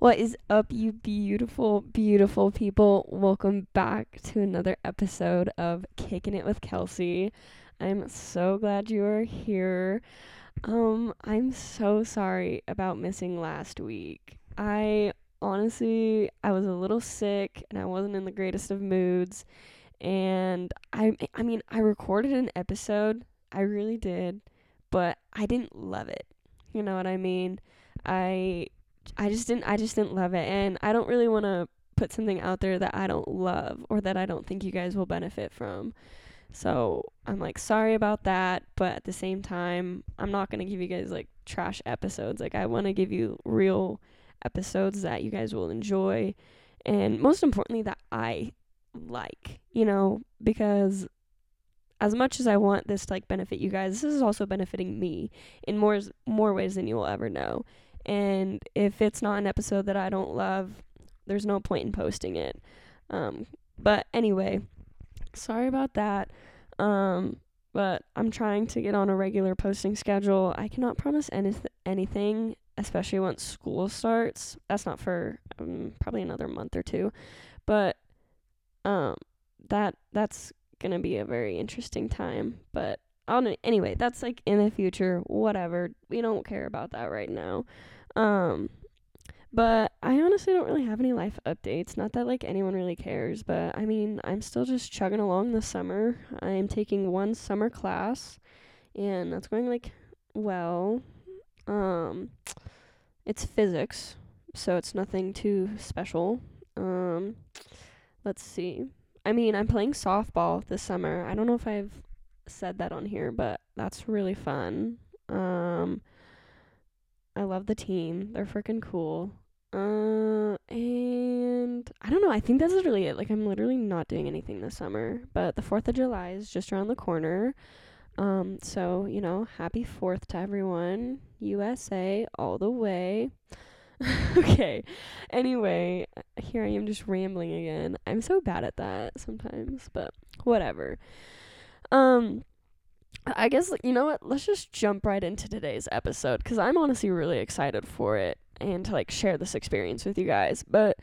What is up, you beautiful, beautiful people? Welcome back to another episode of Kicking It with Kelsey. I'm so glad you are here. Um, I'm so sorry about missing last week. I honestly, I was a little sick and I wasn't in the greatest of moods. And I I mean, I recorded an episode. I really did, but I didn't love it. You know what I mean? I I just didn't I just didn't love it and I don't really want to put something out there that I don't love or that I don't think you guys will benefit from. So, I'm like sorry about that, but at the same time, I'm not going to give you guys like trash episodes. Like I want to give you real episodes that you guys will enjoy and most importantly that I like, you know, because as much as I want this to like benefit you guys, this is also benefiting me in more more ways than you will ever know. And if it's not an episode that I don't love, there's no point in posting it. Um, but anyway, sorry about that. Um, but I'm trying to get on a regular posting schedule. I cannot promise any- anything, especially once school starts. That's not for um, probably another month or two, but um, that that's gonna be a very interesting time. But I'll, anyway, that's like in the future. Whatever. We don't care about that right now. Um, but I honestly don't really have any life updates. Not that like anyone really cares, but I mean, I'm still just chugging along this summer. I'm taking one summer class and that's going like well. Um it's physics, so it's nothing too special. Um let's see. I mean, I'm playing softball this summer. I don't know if I've said that on here, but that's really fun. Um I love the team. They're freaking cool. Uh, and I don't know. I think that's literally it. Like, I'm literally not doing anything this summer. But the 4th of July is just around the corner. Um, so, you know, happy 4th to everyone. USA all the way. okay. Anyway, here I am just rambling again. I'm so bad at that sometimes, but whatever. Um, I guess you know what? Let's just jump right into today's episode cuz I'm honestly really excited for it and to like share this experience with you guys. But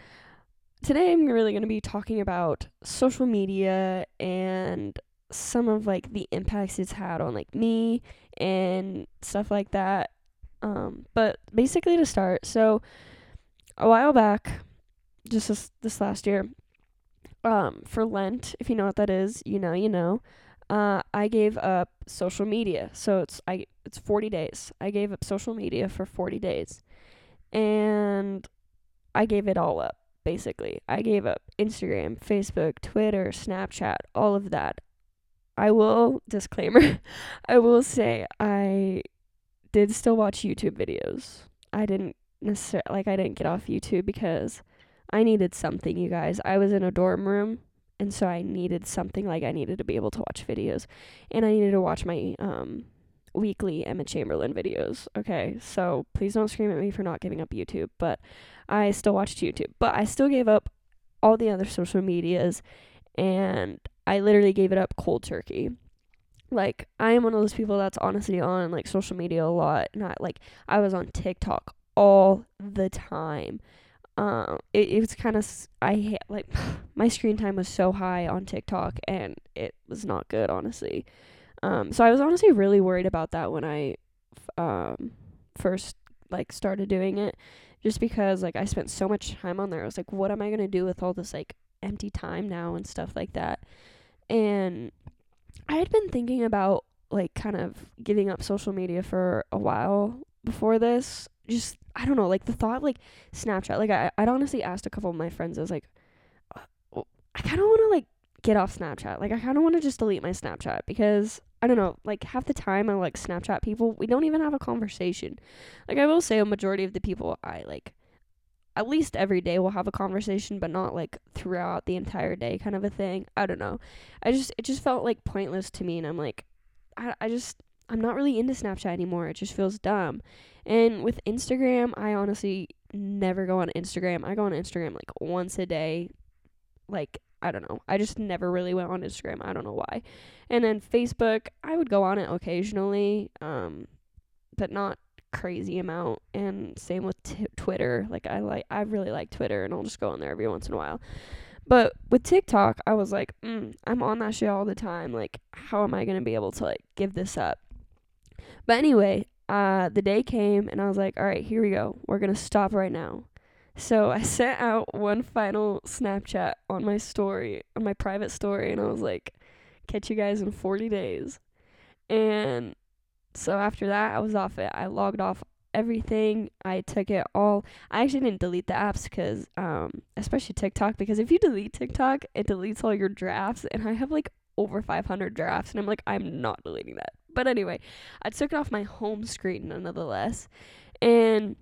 today I'm really going to be talking about social media and some of like the impacts it's had on like me and stuff like that. Um but basically to start, so a while back just this, this last year um for Lent, if you know what that is, you know, you know uh, I gave up social media. So it's I it's 40 days. I gave up social media for 40 days. And I gave it all up basically. I gave up Instagram, Facebook, Twitter, Snapchat, all of that. I will disclaimer. I will say I did still watch YouTube videos. I didn't necessarily like I didn't get off YouTube because I needed something, you guys. I was in a dorm room and so I needed something like I needed to be able to watch videos, and I needed to watch my um weekly Emma Chamberlain videos. Okay, so please don't scream at me for not giving up YouTube, but I still watched YouTube, but I still gave up all the other social medias, and I literally gave it up cold turkey. Like I am one of those people that's honestly on like social media a lot, not like I was on TikTok all the time um it, it was kind of i like my screen time was so high on tiktok and it was not good honestly. Um so i was honestly really worried about that when i um first like started doing it just because like i spent so much time on there. I was like what am i to do with all this like empty time now and stuff like that? And i had been thinking about like kind of giving up social media for a while before this just I don't know, like the thought like Snapchat. Like I I'd honestly asked a couple of my friends. I was like, uh, I kind of want to like get off Snapchat. Like I kind of want to just delete my Snapchat because I don't know. Like half the time I like Snapchat people, we don't even have a conversation. Like I will say, a majority of the people I like, at least every day we'll have a conversation, but not like throughout the entire day, kind of a thing. I don't know. I just it just felt like pointless to me, and I'm like, I I just I'm not really into Snapchat anymore. It just feels dumb. And with Instagram, I honestly never go on Instagram. I go on Instagram like once a day. Like, I don't know. I just never really went on Instagram. I don't know why. And then Facebook, I would go on it occasionally, um, but not crazy amount and same with t- Twitter. Like I like I really like Twitter and I'll just go on there every once in a while. But with TikTok, I was like, mm, I'm on that shit all the time. Like how am I going to be able to like give this up? But anyway, uh the day came and I was like, all right, here we go. We're going to stop right now. So I sent out one final Snapchat on my story, on my private story, and I was like, catch you guys in 40 days. And so after that, I was off it. I logged off everything. I took it all. I actually didn't delete the apps because, um, especially TikTok, because if you delete TikTok, it deletes all your drafts, and I have like over 500 drafts, and I'm like, I'm not deleting that. But anyway, I took it off my home screen nonetheless, and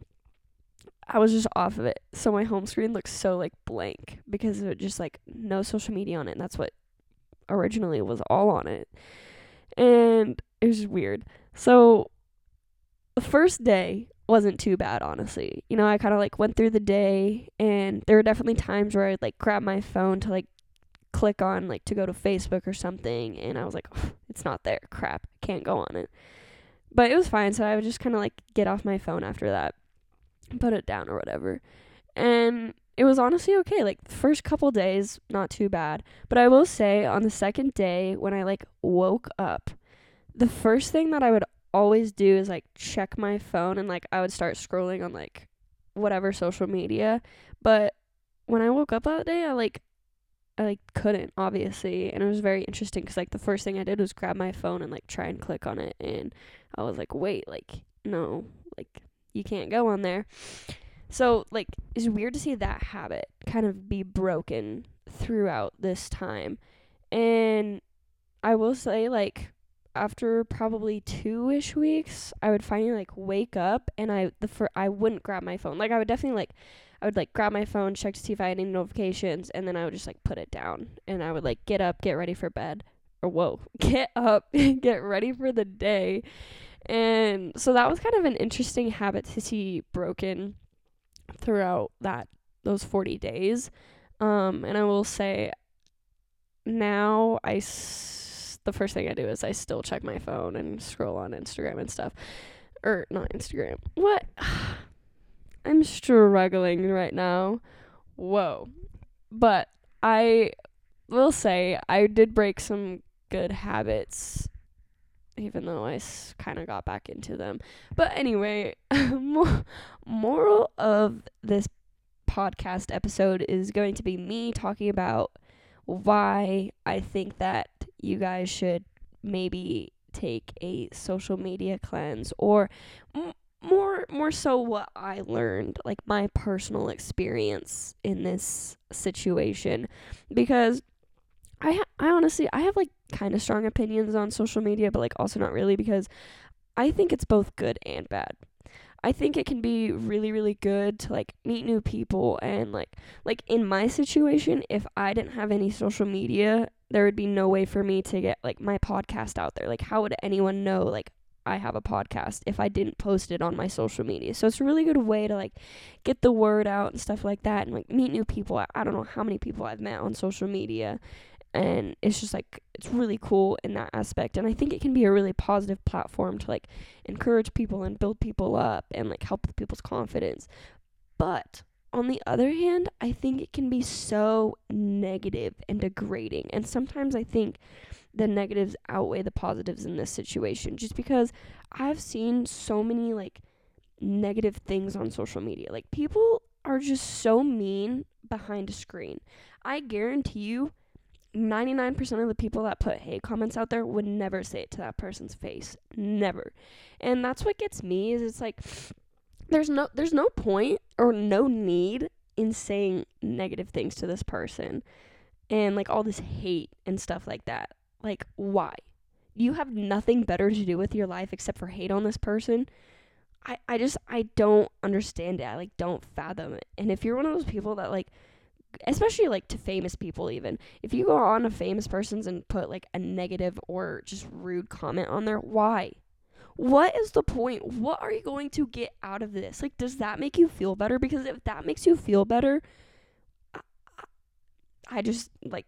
I was just off of it. So my home screen looks so like blank because of just like no social media on it, and that's what originally was all on it. And it was just weird. So the first day wasn't too bad, honestly. You know, I kind of like went through the day, and there were definitely times where I'd like grab my phone to like click on like to go to Facebook or something, and I was like, it's not there. Crap, can't go on it. But it was fine, so I would just kind of like get off my phone after that, put it down or whatever. And it was honestly okay. Like the first couple days, not too bad. But I will say on the second day when I like woke up, the first thing that I would always do is like check my phone and like I would start scrolling on like whatever social media. But when I woke up that day, I like I like couldn't obviously, and it was very interesting because like the first thing I did was grab my phone and like try and click on it, and I was like, wait, like no, like you can't go on there. So like it's weird to see that habit kind of be broken throughout this time, and I will say like after probably two ish weeks, I would finally like wake up and I the fir- I wouldn't grab my phone. Like I would definitely like I would like grab my phone, check to see if I had any notifications, and then I would just like put it down and I would like get up, get ready for bed. Or whoa, get up, get ready for the day. And so that was kind of an interesting habit to see broken throughout that those 40 days. Um and I will say now I s- the first thing I do is I still check my phone and scroll on Instagram and stuff. Or not Instagram. What? I'm struggling right now. Whoa. But I will say I did break some good habits even though I s- kind of got back into them. But anyway, moral of this podcast episode is going to be me talking about why I think that you guys should maybe take a social media cleanse or m- more more so what I learned like my personal experience in this situation because I ha- I honestly I have like kind of strong opinions on social media but like also not really because I think it's both good and bad. I think it can be really really good to like meet new people and like like in my situation if I didn't have any social media there would be no way for me to get like my podcast out there. Like how would anyone know like I have a podcast if I didn't post it on my social media. So it's a really good way to like get the word out and stuff like that and like meet new people. I, I don't know how many people I've met on social media and it's just like it's really cool in that aspect and i think it can be a really positive platform to like encourage people and build people up and like help with people's confidence but on the other hand i think it can be so negative and degrading and sometimes i think the negatives outweigh the positives in this situation just because i've seen so many like negative things on social media. Like people are just so mean behind a screen. I guarantee you 99% of the people that put hate comments out there would never say it to that person's face. Never. And that's what gets me is it's like there's no there's no point or no need in saying negative things to this person and like all this hate and stuff like that. Like why? You have nothing better to do with your life except for hate on this person. I i just i don't understand it. I like don't fathom it. And if you're one of those people that like especially like to famous people even if you go on a famous person's and put like a negative or just rude comment on there why what is the point what are you going to get out of this like does that make you feel better because if that makes you feel better i, I just like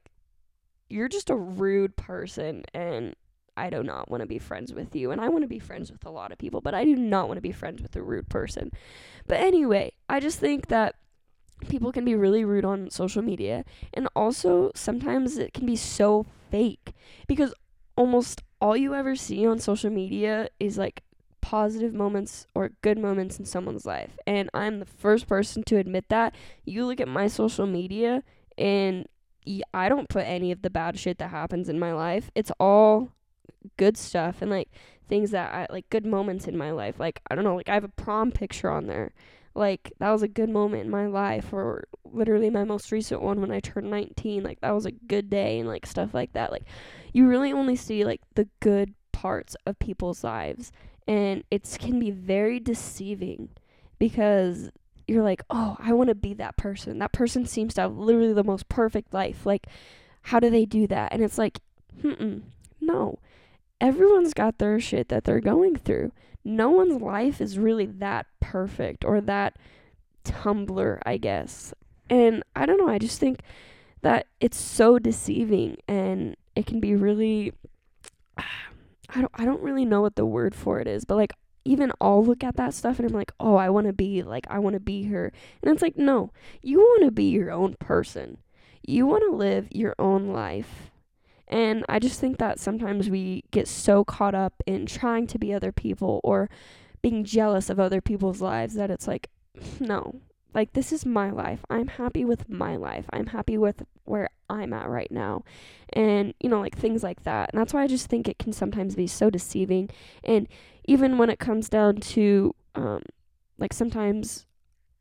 you're just a rude person and I do not want to be friends with you. And I want to be friends with a lot of people, but I do not want to be friends with a rude person. But anyway, I just think that people can be really rude on social media. And also, sometimes it can be so fake because almost all you ever see on social media is like positive moments or good moments in someone's life. And I'm the first person to admit that. You look at my social media and I don't put any of the bad shit that happens in my life. It's all good stuff and like things that I like good moments in my life. Like I don't know, like I have a prom picture on there. Like that was a good moment in my life or literally my most recent one when I turned 19. Like that was a good day and like stuff like that. Like you really only see like the good parts of people's lives and it can be very deceiving because you're like, "Oh, I want to be that person. That person seems to have literally the most perfect life. Like how do they do that?" And it's like, "Hmm, no everyone's got their shit that they're going through. No one's life is really that perfect or that Tumblr, I guess. And I don't know, I just think that it's so deceiving and it can be really I don't I don't really know what the word for it is, but like even I'll look at that stuff and I'm like, "Oh, I want to be like I want to be her." And it's like, "No, you want to be your own person. You want to live your own life." And I just think that sometimes we get so caught up in trying to be other people or being jealous of other people's lives that it's like, no, like this is my life. I'm happy with my life. I'm happy with where I'm at right now. And, you know, like things like that. And that's why I just think it can sometimes be so deceiving. And even when it comes down to, um, like sometimes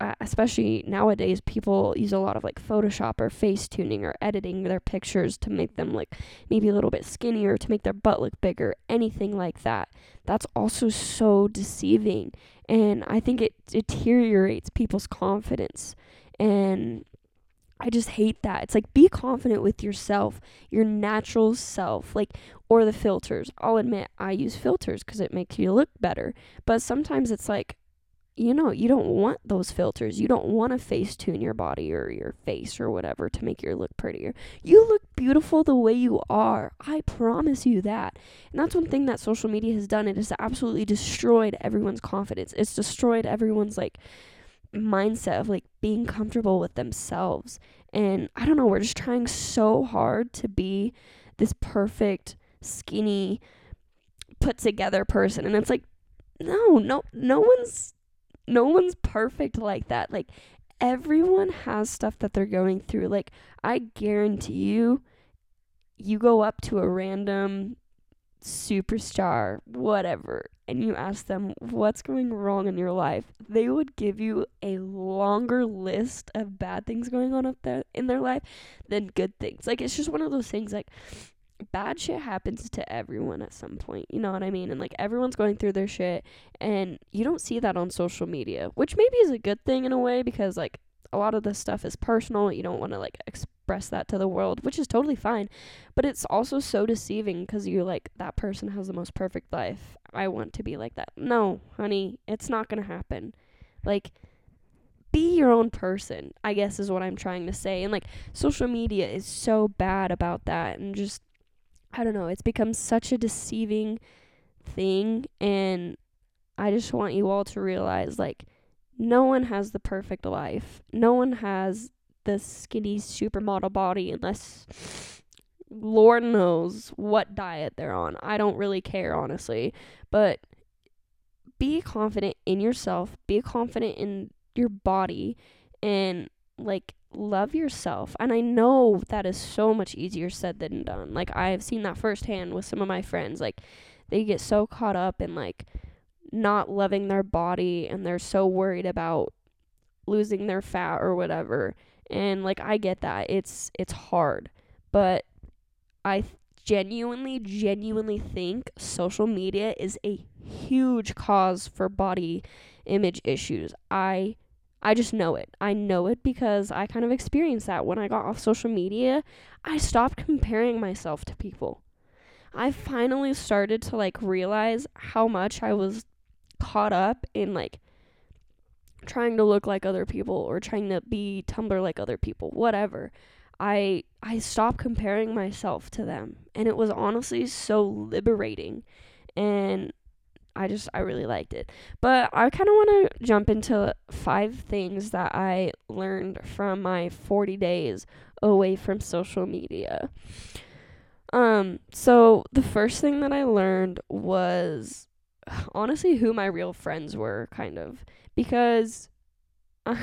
uh, especially nowadays, people use a lot of like Photoshop or face tuning or editing their pictures to make them like maybe a little bit skinnier, to make their butt look bigger, anything like that. That's also so deceiving. And I think it deteriorates people's confidence. And I just hate that. It's like be confident with yourself, your natural self, like or the filters. I'll admit I use filters cuz it makes you look better. But sometimes it's like you know, you don't want those filters. You don't want to face tune your body or your face or whatever to make you look prettier. You look beautiful the way you are. I promise you that. And that's one thing that social media has done. It has absolutely destroyed everyone's confidence. It's destroyed everyone's like mindset of like being comfortable with themselves. And I don't know, we're just trying so hard to be this perfect, skinny, put together person. And it's like, no, no, no one's no one's perfect like that. Like everyone has stuff that they're going through. Like I guarantee you you go up to a random superstar, whatever, and you ask them what's going wrong in your life, they would give you a longer list of bad things going on up there in their life than good things. Like it's just one of those things like bad shit happens to everyone at some point. You know what I mean? And like everyone's going through their shit and you don't see that on social media, which maybe is a good thing in a way because like a lot of this stuff is personal. You don't want to like express that to the world, which is totally fine. But it's also so deceiving because you're like, that person has the most perfect life. I want to be like that. No, honey, it's not going to happen. Like, be your own person, I guess is what I'm trying to say. And like, social media is so bad about that. And just, I don't know, it's become such a deceiving thing and I just want you all to realize like no one has the perfect life. No one has the skinny supermodel body unless Lord knows what diet they're on. I don't really care honestly, but be confident in yourself, be confident in your body and like love yourself. And I know that is so much easier said than done. Like I have seen that firsthand with some of my friends. Like they get so caught up in like not loving their body and they're so worried about losing their fat or whatever. And like I get that. It's it's hard. But I genuinely genuinely think social media is a huge cause for body image issues. I I just know it. I know it because I kind of experienced that when I got off social media. I stopped comparing myself to people. I finally started to like realize how much I was caught up in like trying to look like other people or trying to be Tumblr like other people, whatever. I I stopped comparing myself to them and it was honestly so liberating and I just I really liked it. But I kind of want to jump into five things that I learned from my 40 days away from social media. Um so the first thing that I learned was honestly who my real friends were kind of because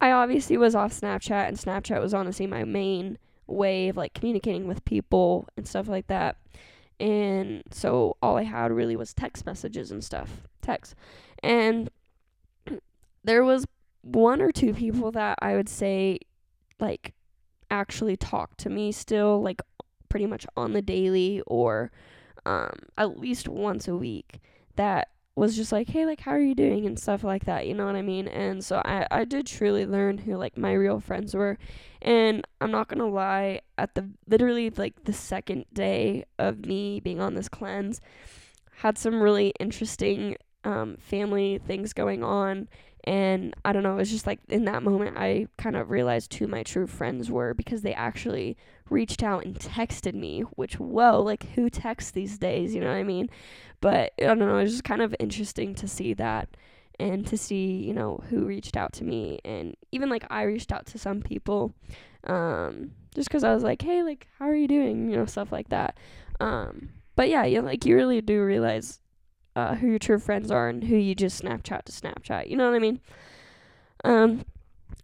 I obviously was off Snapchat, and Snapchat was honestly my main way of like communicating with people and stuff like that. And so all I had really was text messages and stuff, text. And there was one or two people that I would say like actually talk to me still like pretty much on the daily or um at least once a week that was just like, hey, like, how are you doing? And stuff like that, you know what I mean? And so I, I did truly learn who, like, my real friends were. And I'm not gonna lie, at the literally, like, the second day of me being on this cleanse, had some really interesting um, family things going on. And I don't know, it was just like in that moment, I kind of realized who my true friends were because they actually reached out and texted me, which, whoa, like, who texts these days? You know what I mean? But I don't know, it's just kind of interesting to see that and to see, you know, who reached out to me. And even like I reached out to some people um, just because I was like, hey, like, how are you doing? You know, stuff like that. Um, but yeah, you like you really do realize uh, who your true friends are and who you just Snapchat to Snapchat. You know what I mean? Um.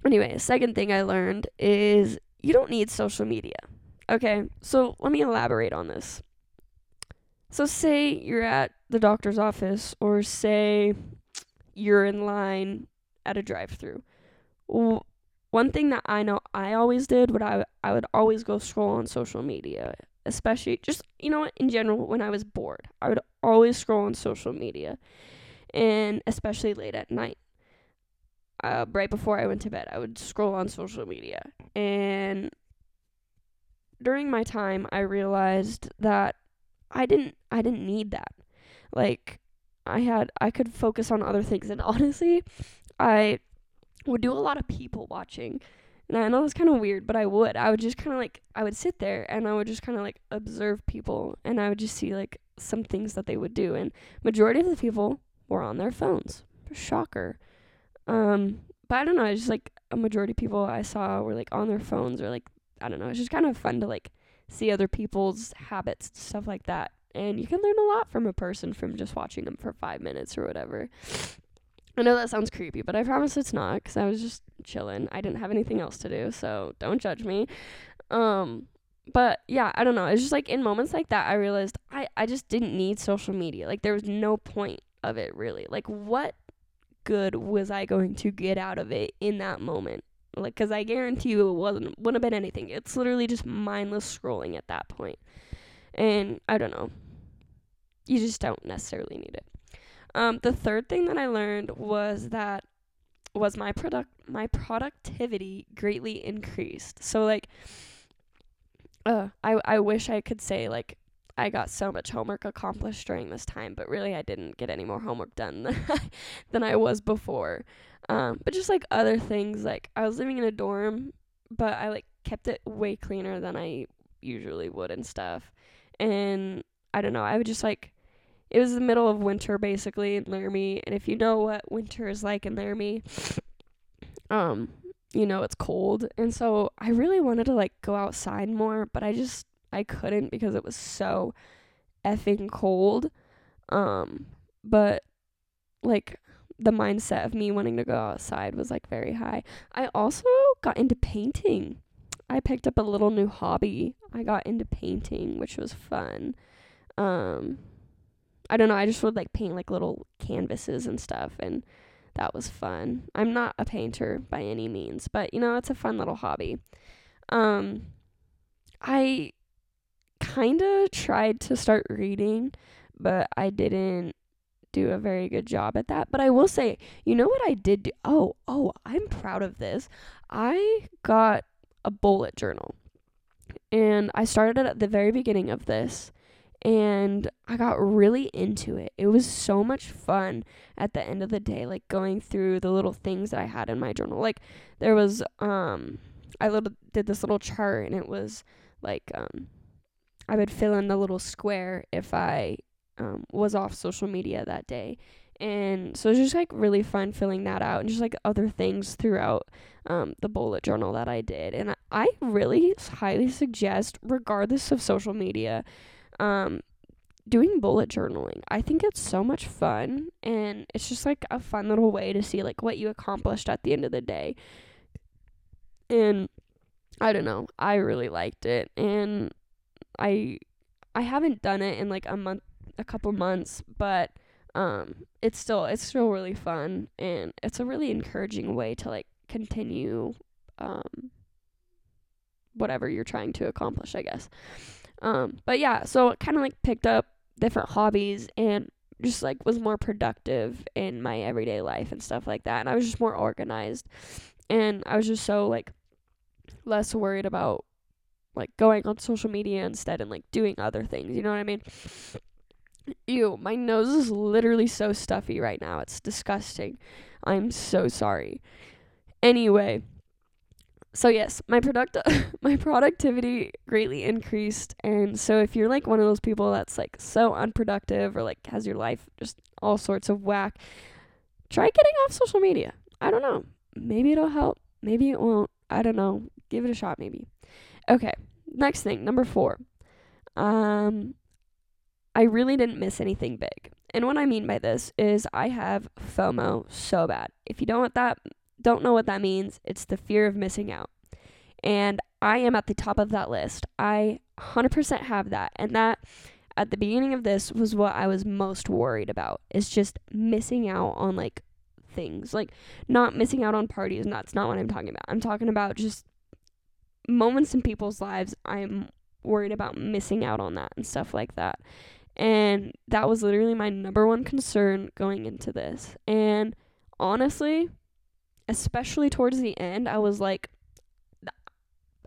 Anyway, second thing I learned is you don't need social media. Okay, so let me elaborate on this. So, say you're at the doctor's office, or say you're in line at a drive through. One thing that I know I always did, what I, I would always go scroll on social media, especially just, you know, in general, when I was bored. I would always scroll on social media, and especially late at night. Uh, right before I went to bed, I would scroll on social media. And during my time, I realized that I didn't I didn't need that. Like I had I could focus on other things and honestly, I would do a lot of people watching. And I know it's kind of weird, but I would. I would just kind of like I would sit there and I would just kind of like observe people and I would just see like some things that they would do and majority of the people were on their phones. Shocker. Um but I don't know, it's just like a majority of people I saw were like on their phones or like I don't know, it's just kind of fun to like see other people's habits, stuff like that. And you can learn a lot from a person from just watching them for five minutes or whatever. I know that sounds creepy, but I promise it's not because I was just chilling. I didn't have anything else to do, so don't judge me. Um, but yeah, I don't know. It's just like in moments like that, I realized I, I just didn't need social media. Like, there was no point of it really. Like, what good was I going to get out of it in that moment? Like, cause I guarantee you it wasn't wouldn't have been anything. It's literally just mindless scrolling at that. And I don't know. You just don't necessarily need it. Um, the third thing that I learned was that was my product my productivity greatly increased. So like uh I I wish I could say like I got so much homework accomplished during this time, but really I didn't get any more homework done than I, than I was before. Um, but just like other things, like I was living in a dorm, but I like kept it way cleaner than I usually would and stuff. And I don't know, I would just like it was the middle of winter basically in Laramie, and if you know what winter is like in Laramie, um, you know it's cold, and so I really wanted to like go outside more, but I just I couldn't because it was so effing cold. Um, but like the mindset of me wanting to go outside was like very high. I also got into painting. I picked up a little new hobby. I got into painting, which was fun. Um I don't know, I just would like paint like little canvases and stuff and that was fun. I'm not a painter by any means, but you know, it's a fun little hobby. Um I kind of tried to start reading, but I didn't do a very good job at that. But I will say, you know what I did do? Oh, oh, I'm proud of this. I got a bullet journal. And I started it at the very beginning of this and I got really into it. It was so much fun at the end of the day like going through the little things that I had in my journal. Like there was um I little did this little chart and it was like um I would fill in the little square if I um was off social media that day. And so it's just like really fun filling that out and just like other things throughout um, the bullet journal that I did. And I really highly suggest, regardless of social media, um, doing bullet journaling. I think it's so much fun and it's just like a fun little way to see like what you accomplished at the end of the day. And I don't know, I really liked it and I I haven't done it in like a month a couple months, but um it's still it's still really fun and it's a really encouraging way to like continue um whatever you're trying to accomplish, I guess. Um but yeah, so it kind of like picked up different hobbies and just like was more productive in my everyday life and stuff like that. And I was just more organized. And I was just so like less worried about like going on social media instead and like doing other things. You know what I mean? Ew, my nose is literally so stuffy right now. It's disgusting. I'm so sorry. Anyway, so yes, my product my productivity greatly increased and so if you're like one of those people that's like so unproductive or like has your life just all sorts of whack, try getting off social media. I don't know. Maybe it'll help. Maybe it won't. I don't know. Give it a shot maybe. Okay. Next thing, number 4. Um I really didn't miss anything big. And what I mean by this is I have FOMO so bad. If you don't what that don't know what that means, it's the fear of missing out. And I am at the top of that list. I 100% have that. And that at the beginning of this was what I was most worried about. It's just missing out on like things. Like not missing out on parties, and that's not what I'm talking about. I'm talking about just moments in people's lives I'm worried about missing out on that and stuff like that. And that was literally my number one concern going into this. And honestly, especially towards the end, I was like,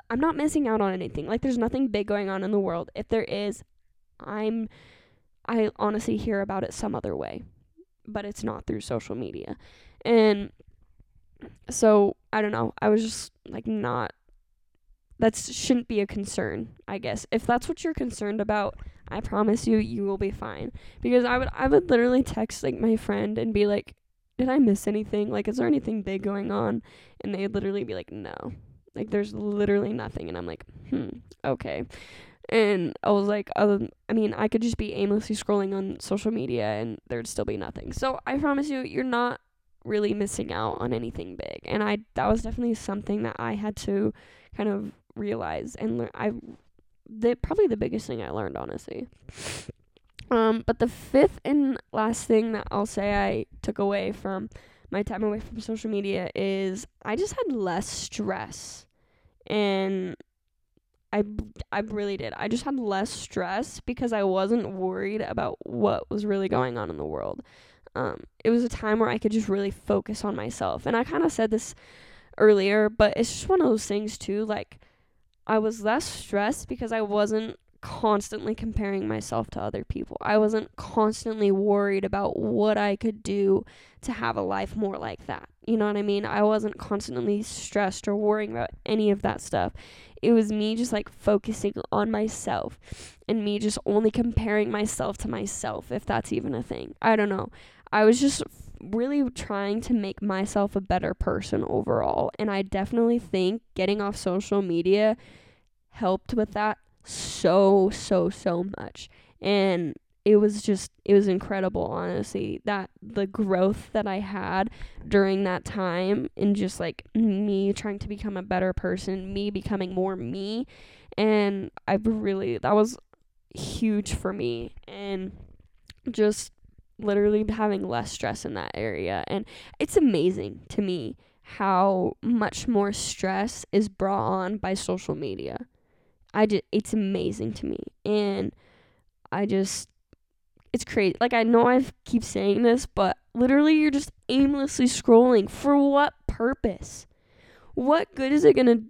I'm not missing out on anything. Like, there's nothing big going on in the world. If there is, I'm, I honestly hear about it some other way, but it's not through social media. And so, I don't know. I was just like, not, that shouldn't be a concern, I guess. If that's what you're concerned about, I promise you, you will be fine. Because I would, I would literally text like my friend and be like, did I miss anything? Like, is there anything big going on? And they'd literally be like, no. Like, there's literally nothing. And I'm like, hmm, okay. And I was like, other, I mean, I could just be aimlessly scrolling on social media and there'd still be nothing. So I promise you, you're not really missing out on anything big. And I, that was definitely something that I had to kind of realize and learn. I, the, probably the biggest thing I learned, honestly. Um, but the fifth and last thing that I'll say I took away from my time away from social media is I just had less stress. And I, I really did. I just had less stress because I wasn't worried about what was really going on in the world. Um, it was a time where I could just really focus on myself. And I kind of said this earlier, but it's just one of those things too. Like, I was less stressed because I wasn't constantly comparing myself to other people. I wasn't constantly worried about what I could do to have a life more like that. You know what I mean? I wasn't constantly stressed or worrying about any of that stuff. It was me just like focusing on myself and me just only comparing myself to myself, if that's even a thing. I don't know. I was just really trying to make myself a better person overall. And I definitely think getting off social media helped with that so so so much and it was just it was incredible honestly that the growth that i had during that time and just like me trying to become a better person me becoming more me and i really that was huge for me and just literally having less stress in that area and it's amazing to me how much more stress is brought on by social media I just it's amazing to me. And I just it's crazy. Like I know I keep saying this, but literally you're just aimlessly scrolling for what purpose? What good is it going to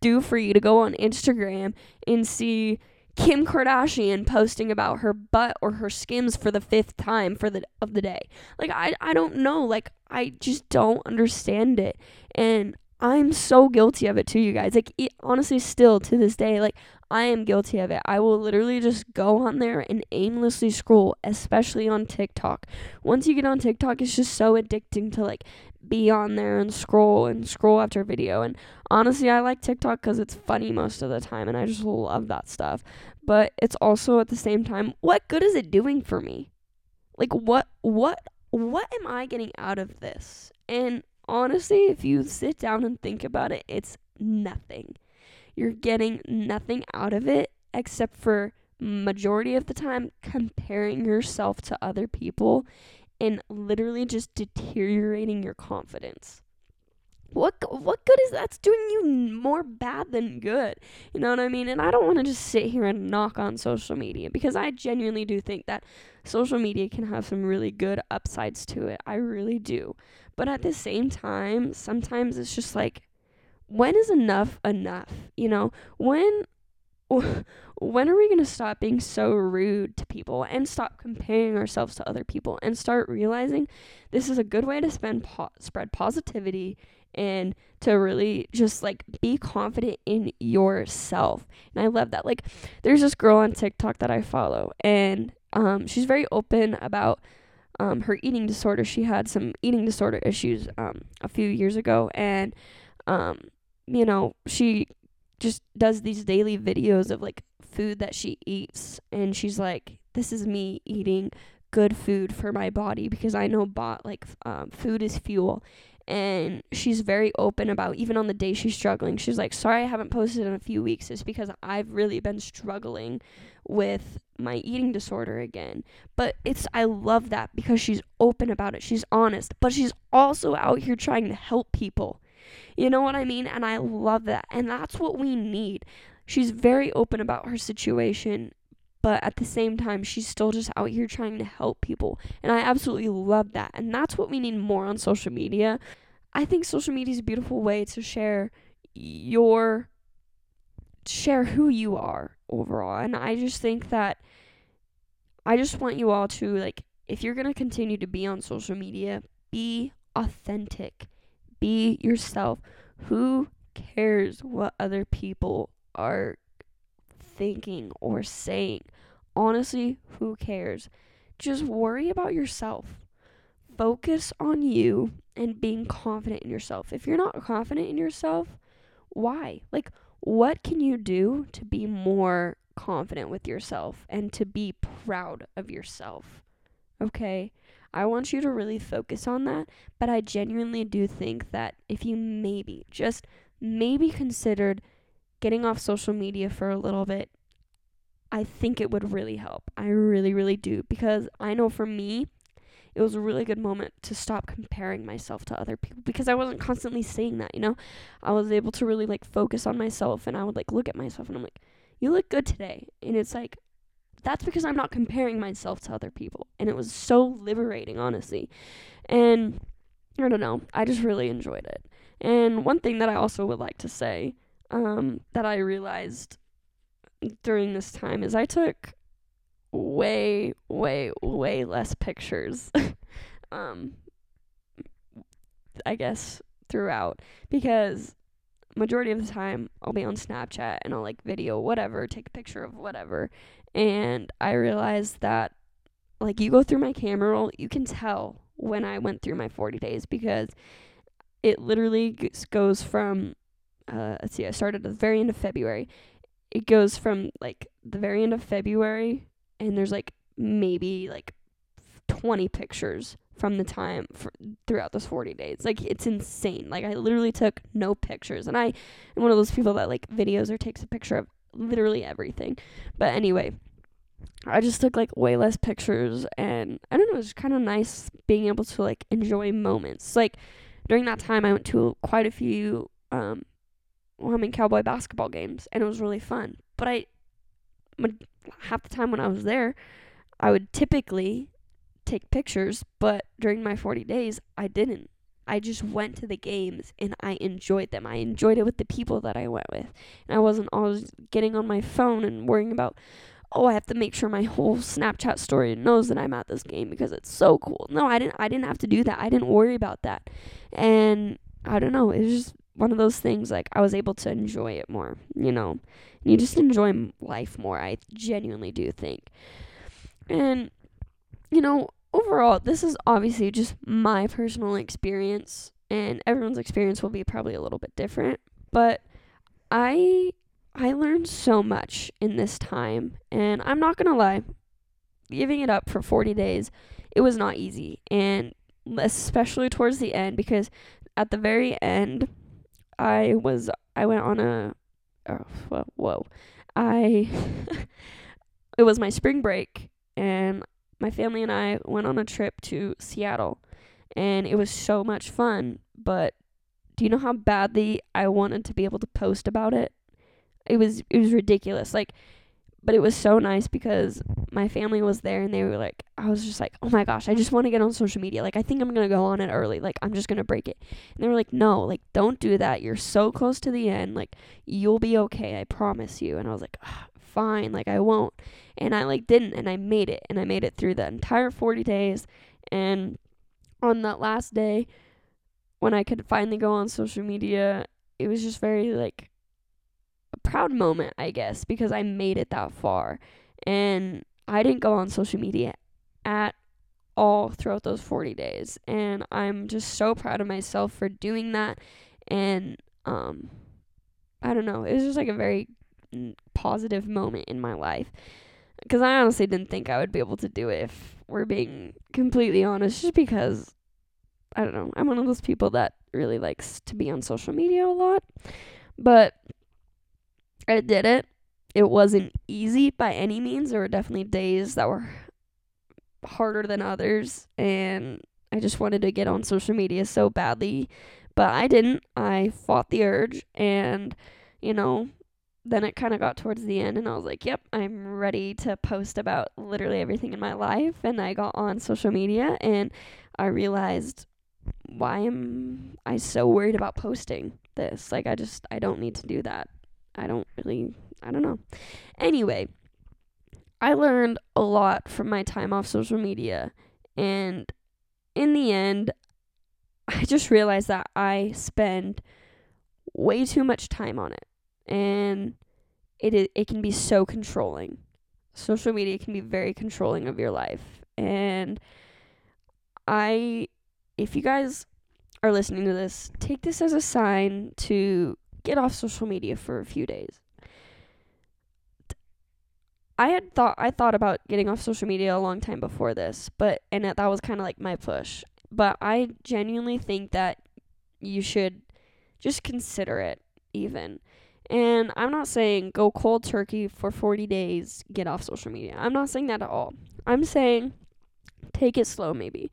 do for you to go on Instagram and see Kim Kardashian posting about her butt or her skims for the fifth time for the of the day. Like I I don't know. Like I just don't understand it. And I'm so guilty of it too, you guys. Like, it, honestly, still to this day, like, I am guilty of it. I will literally just go on there and aimlessly scroll, especially on TikTok. Once you get on TikTok, it's just so addicting to, like, be on there and scroll and scroll after a video. And honestly, I like TikTok because it's funny most of the time, and I just love that stuff. But it's also at the same time, what good is it doing for me? Like, what, what, what am I getting out of this? And honestly, if you sit down and think about it, it's nothing. You're getting nothing out of it except for majority of the time comparing yourself to other people and literally just deteriorating your confidence. What what good is that's doing you more bad than good? You know what I mean? And I don't want to just sit here and knock on social media because I genuinely do think that social media can have some really good upsides to it. I really do. But at the same time, sometimes it's just like when is enough enough? You know, when when are we going to stop being so rude to people and stop comparing ourselves to other people and start realizing this is a good way to spend po- spread positivity and to really just like be confident in yourself. And I love that. Like there's this girl on TikTok that I follow and um she's very open about um her eating disorder. She had some eating disorder issues um a few years ago and um you know, she just does these daily videos of like food that she eats and she's like this is me eating good food for my body because I know bot like um, food is fuel. And she's very open about even on the day she's struggling she's like sorry I haven't posted in a few weeks it's because I've really been struggling with my eating disorder again. But it's I love that because she's open about it she's honest but she's also out here trying to help people you know what I mean? And I love that. And that's what we need. She's very open about her situation, but at the same time, she's still just out here trying to help people. And I absolutely love that. And that's what we need more on social media. I think social media is a beautiful way to share your share who you are overall. And I just think that I just want you all to like if you're going to continue to be on social media, be authentic be yourself. Who cares what other people are thinking or saying? Honestly, who cares? Just worry about yourself. Focus on you and being confident in yourself. If you're not confident in yourself, why? Like, what can you do to be more confident with yourself and to be proud of yourself? Okay? I want you to really focus on that. But I genuinely do think that if you maybe, just maybe considered getting off social media for a little bit, I think it would really help. I really, really do. Because I know for me, it was a really good moment to stop comparing myself to other people because I wasn't constantly saying that, you know? I was able to really like focus on myself and I would like look at myself and I'm like, you look good today. And it's like, that's because I'm not comparing myself to other people. And it was so liberating, honestly. And I don't know, I just really enjoyed it. And one thing that I also would like to say um, that I realized during this time is I took way, way, way less pictures. um, I guess throughout because majority of the time I'll be on Snapchat and I'll like video whatever, take a picture of whatever, and I realized that like you go through my camera roll, you can tell when I went through my 40 days because it literally goes from uh let's see, I started at the very end of February. It goes from like the very end of February and there's like maybe like 20 pictures from the time throughout those 40 days. Like it's insane. Like I literally took no pictures and I am one of those people that like videos or takes a picture of literally everything. But anyway, I just took like way less pictures and I don't know, it's kind of nice being able to like enjoy moments. Like during that time I went to quite a few um mean cowboy basketball games and it was really fun. But I half the time when I was there, I would typically take pictures, but during my 40 days I didn't. I just went to the games and I enjoyed them. I enjoyed it with the people that I went with. And I wasn't always getting on my phone and worrying about, oh, I have to make sure my whole Snapchat story knows that I'm at this game because it's so cool. No, I didn't I didn't have to do that. I didn't worry about that. And I don't know, it was just one of those things like I was able to enjoy it more, you know. And you just enjoy life more, I genuinely do think. And you know, overall, this is obviously just my personal experience and everyone's experience will be probably a little bit different, but I I learned so much in this time and I'm not to lie. Giving it up for 40 days, it was not easy and especially towards the end because at the very end I was I went on a oh, whoa. I it was my spring break and my family and I went on a trip to Seattle and it was so much fun, but do you know how badly I wanted to be able to post about it? It was it was ridiculous. Like but it was so nice because my family was there and they were like I was just like, "Oh my gosh, I just want to get on social media. Like I think I'm going to go on it early. Like I'm just going to break it." And they were like, "No, like don't do that. You're so close to the end. Like you'll be okay. I promise you." And I was like, "Fine, like I won't." And I like didn't and I made it and I made it through the entire 40 days and on that last day when I could finally go on social media, it was just very like a proud moment, I guess, because I made it that far. And I didn't go on social media at all throughout those 40 days. And I'm just so proud of myself for doing that. And um I don't know, it was just like a very positive moment in my life. Because I honestly didn't think I would be able to do it if we're being completely honest, just because I don't know. I'm one of those people that really likes to be on social media a lot. But I did it. It wasn't easy by any means. There were definitely days that were harder than others. And I just wanted to get on social media so badly. But I didn't. I fought the urge. And, you know, then it kind of got towards the end. And I was like, yep, I'm ready to post about literally everything in my life. And I got on social media. And I realized why am I so worried about posting this? Like, I just, I don't need to do that. I don't really, I don't know. Anyway, I learned a lot from my time off social media. And in the end, I just realized that I spend way too much time on it. And it is, it can be so controlling. Social media can be very controlling of your life. And I if you guys are listening to this, take this as a sign to get off social media for a few days. I had thought I thought about getting off social media a long time before this, but and that was kind of like my push. But I genuinely think that you should just consider it even. And I'm not saying go cold turkey for 40 days, get off social media. I'm not saying that at all. I'm saying take it slow maybe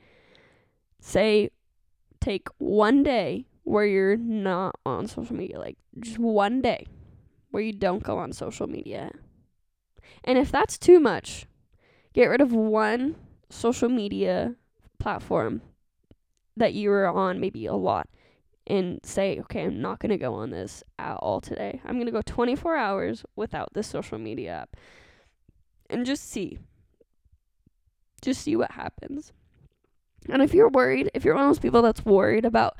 say take one day where you're not on social media, like just one day where you don't go on social media. And if that's too much, get rid of one social media platform that you were on maybe a lot and say, okay, I'm not going to go on this at all today. I'm going to go 24 hours without this social media app and just see. Just see what happens. And if you're worried, if you're one of those people that's worried about,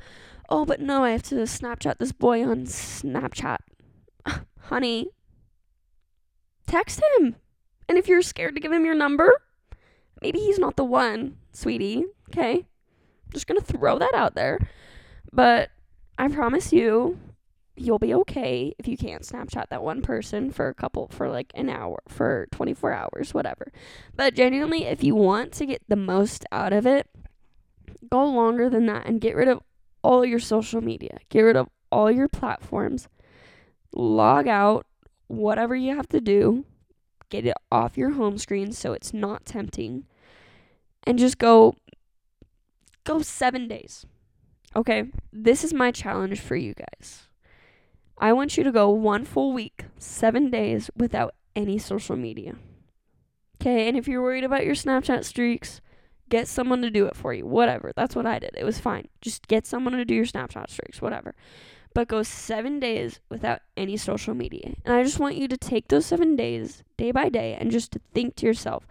oh, but no, I have to Snapchat this boy on Snapchat, honey, text him. And if you're scared to give him your number, maybe he's not the one, sweetie. Okay? Just gonna throw that out there. But I promise you, you'll be okay if you can't Snapchat that one person for a couple, for like an hour, for 24 hours, whatever. But genuinely, if you want to get the most out of it, go longer than that and get rid of all your social media. Get rid of all your platforms. Log out, whatever you have to do. Get it off your home screen so it's not tempting. And just go go 7 days. Okay? This is my challenge for you guys. I want you to go one full week, 7 days without any social media. Okay? And if you're worried about your Snapchat streaks, Get someone to do it for you. Whatever. That's what I did. It was fine. Just get someone to do your Snapchat streaks, whatever. But go seven days without any social media. And I just want you to take those seven days, day by day, and just to think to yourself,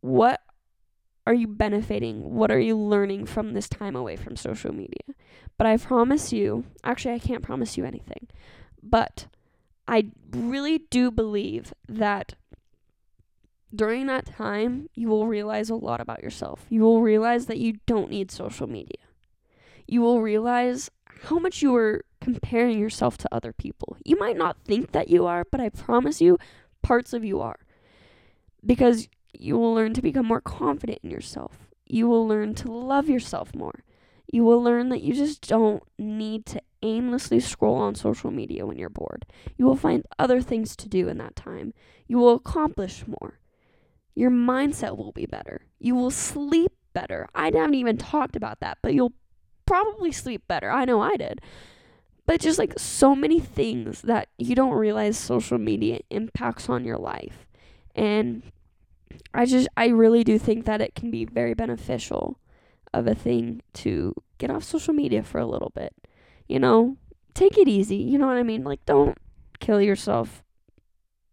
what are you benefiting? What are you learning from this time away from social media? But I promise you, actually, I can't promise you anything, but I really do believe that during that time, you will realize a lot about yourself. You will realize that you don't need social media. You will realize how much you are comparing yourself to other people. You might not think that you are, but I promise you, parts of you are. Because you will learn to become more confident in yourself. You will learn to love yourself more. You will learn that you just don't need to aimlessly scroll on social media when you're bored. You will find other things to do in that time. You will accomplish more. Your mindset will be better. You will sleep better. I haven't even talked about that, but you'll probably sleep better. I know I did. But just like so many things that you don't realize social media impacts on your life. And I just I really do think that it can be very beneficial of a thing to get off social media for a little bit. You know, take it easy. You know what I mean? Like don't kill yourself.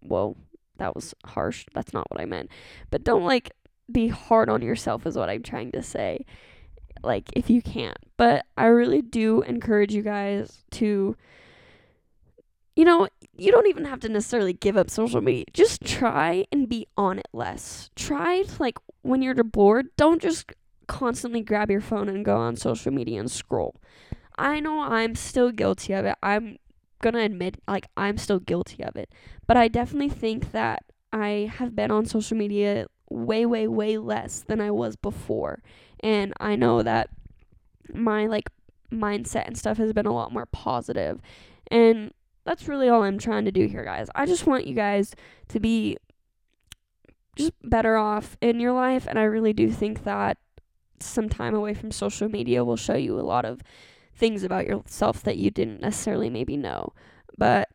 Whoa, that was harsh. That's not what I meant. But don't like be hard on yourself is what I'm trying to say. Like if you can't. But I really do encourage you guys to you know, you don't even have to necessarily give up social media. Just try and be on it less. Try to, like when you're bored, don't just constantly grab your phone and go on social media and scroll. I know I'm still guilty of it. I'm gonna admit like I'm still guilty of it. But I definitely think that I have been on social media way way way less than I was before. And I know that my like mindset and stuff has been a lot more positive. And that's really all I'm trying to do here, guys. I just want you guys to be just better off in your life. And I really do think that some time away from social media will show you a lot of things about yourself that you didn't necessarily maybe know. But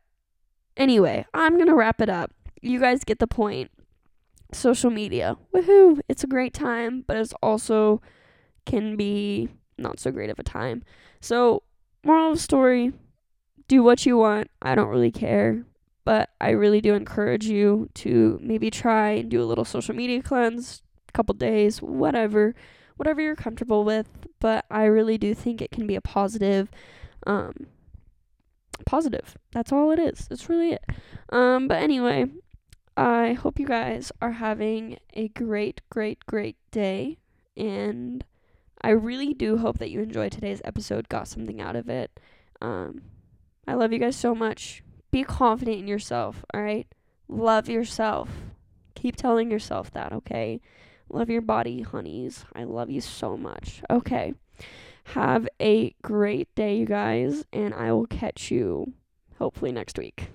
anyway, I'm going to wrap it up. You guys get the point. Social media. Woohoo! It's a great time, but it's also can be not so great of a time. So, moral of the story do what you want. I don't really care. But I really do encourage you to maybe try and do a little social media cleanse, a couple days, whatever, whatever you're comfortable with. But I really do think it can be a positive, um, positive. That's all it is. That's really it. Um, but anyway, I hope you guys are having a great, great, great day. And I really do hope that you enjoyed today's episode, got something out of it. Um, I love you guys so much. Be confident in yourself, all right? Love yourself. Keep telling yourself that, okay? Love your body, honeys. I love you so much. Okay. Have a great day, you guys, and I will catch you hopefully next week.